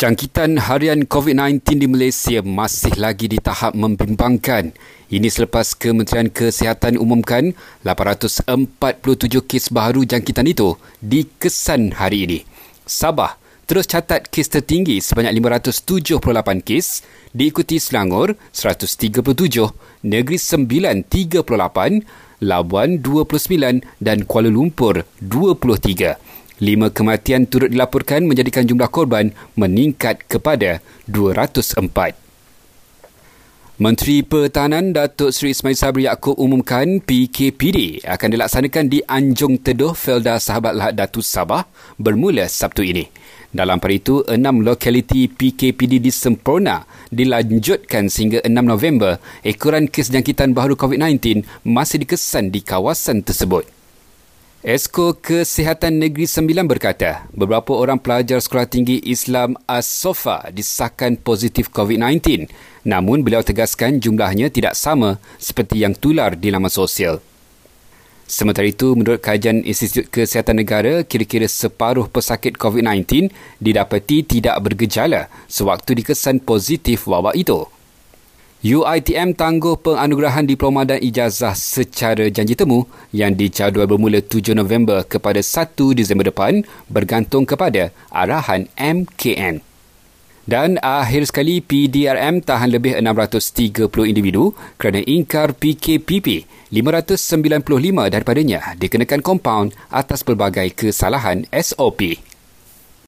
Jangkitan harian COVID-19 di Malaysia masih lagi di tahap membimbangkan. Ini selepas Kementerian Kesihatan umumkan 847 kes baru jangkitan itu dikesan hari ini. Sabah terus catat kes tertinggi sebanyak 578 kes, diikuti Selangor 137, Negeri Sembilan 38, Labuan 29 dan Kuala Lumpur 23. Lima kematian turut dilaporkan menjadikan jumlah korban meningkat kepada 204. Menteri Pertahanan Datuk Seri Ismail Sabri Yaakob umumkan PKPD akan dilaksanakan di Anjung Teduh Felda Sahabat Lahad Datu Sabah bermula Sabtu ini. Dalam pada itu, enam lokaliti PKPD di Sempurna dilanjutkan sehingga 6 November. Ekoran kes jangkitan baru COVID-19 masih dikesan di kawasan tersebut. Esko Kesihatan Negeri Sembilan berkata, beberapa orang pelajar sekolah tinggi Islam As-Sofa disahkan positif COVID-19. Namun beliau tegaskan jumlahnya tidak sama seperti yang tular di laman sosial. Sementara itu, menurut kajian Institut Kesihatan Negara, kira-kira separuh pesakit COVID-19 didapati tidak bergejala sewaktu dikesan positif wabak itu. UITM tangguh penganugerahan diploma dan ijazah secara janji temu yang dijadual bermula 7 November kepada 1 Disember depan bergantung kepada arahan MKN. Dan akhir sekali PDRM tahan lebih 630 individu kerana ingkar PKPP 595 daripadanya dikenakan kompaun atas pelbagai kesalahan SOP.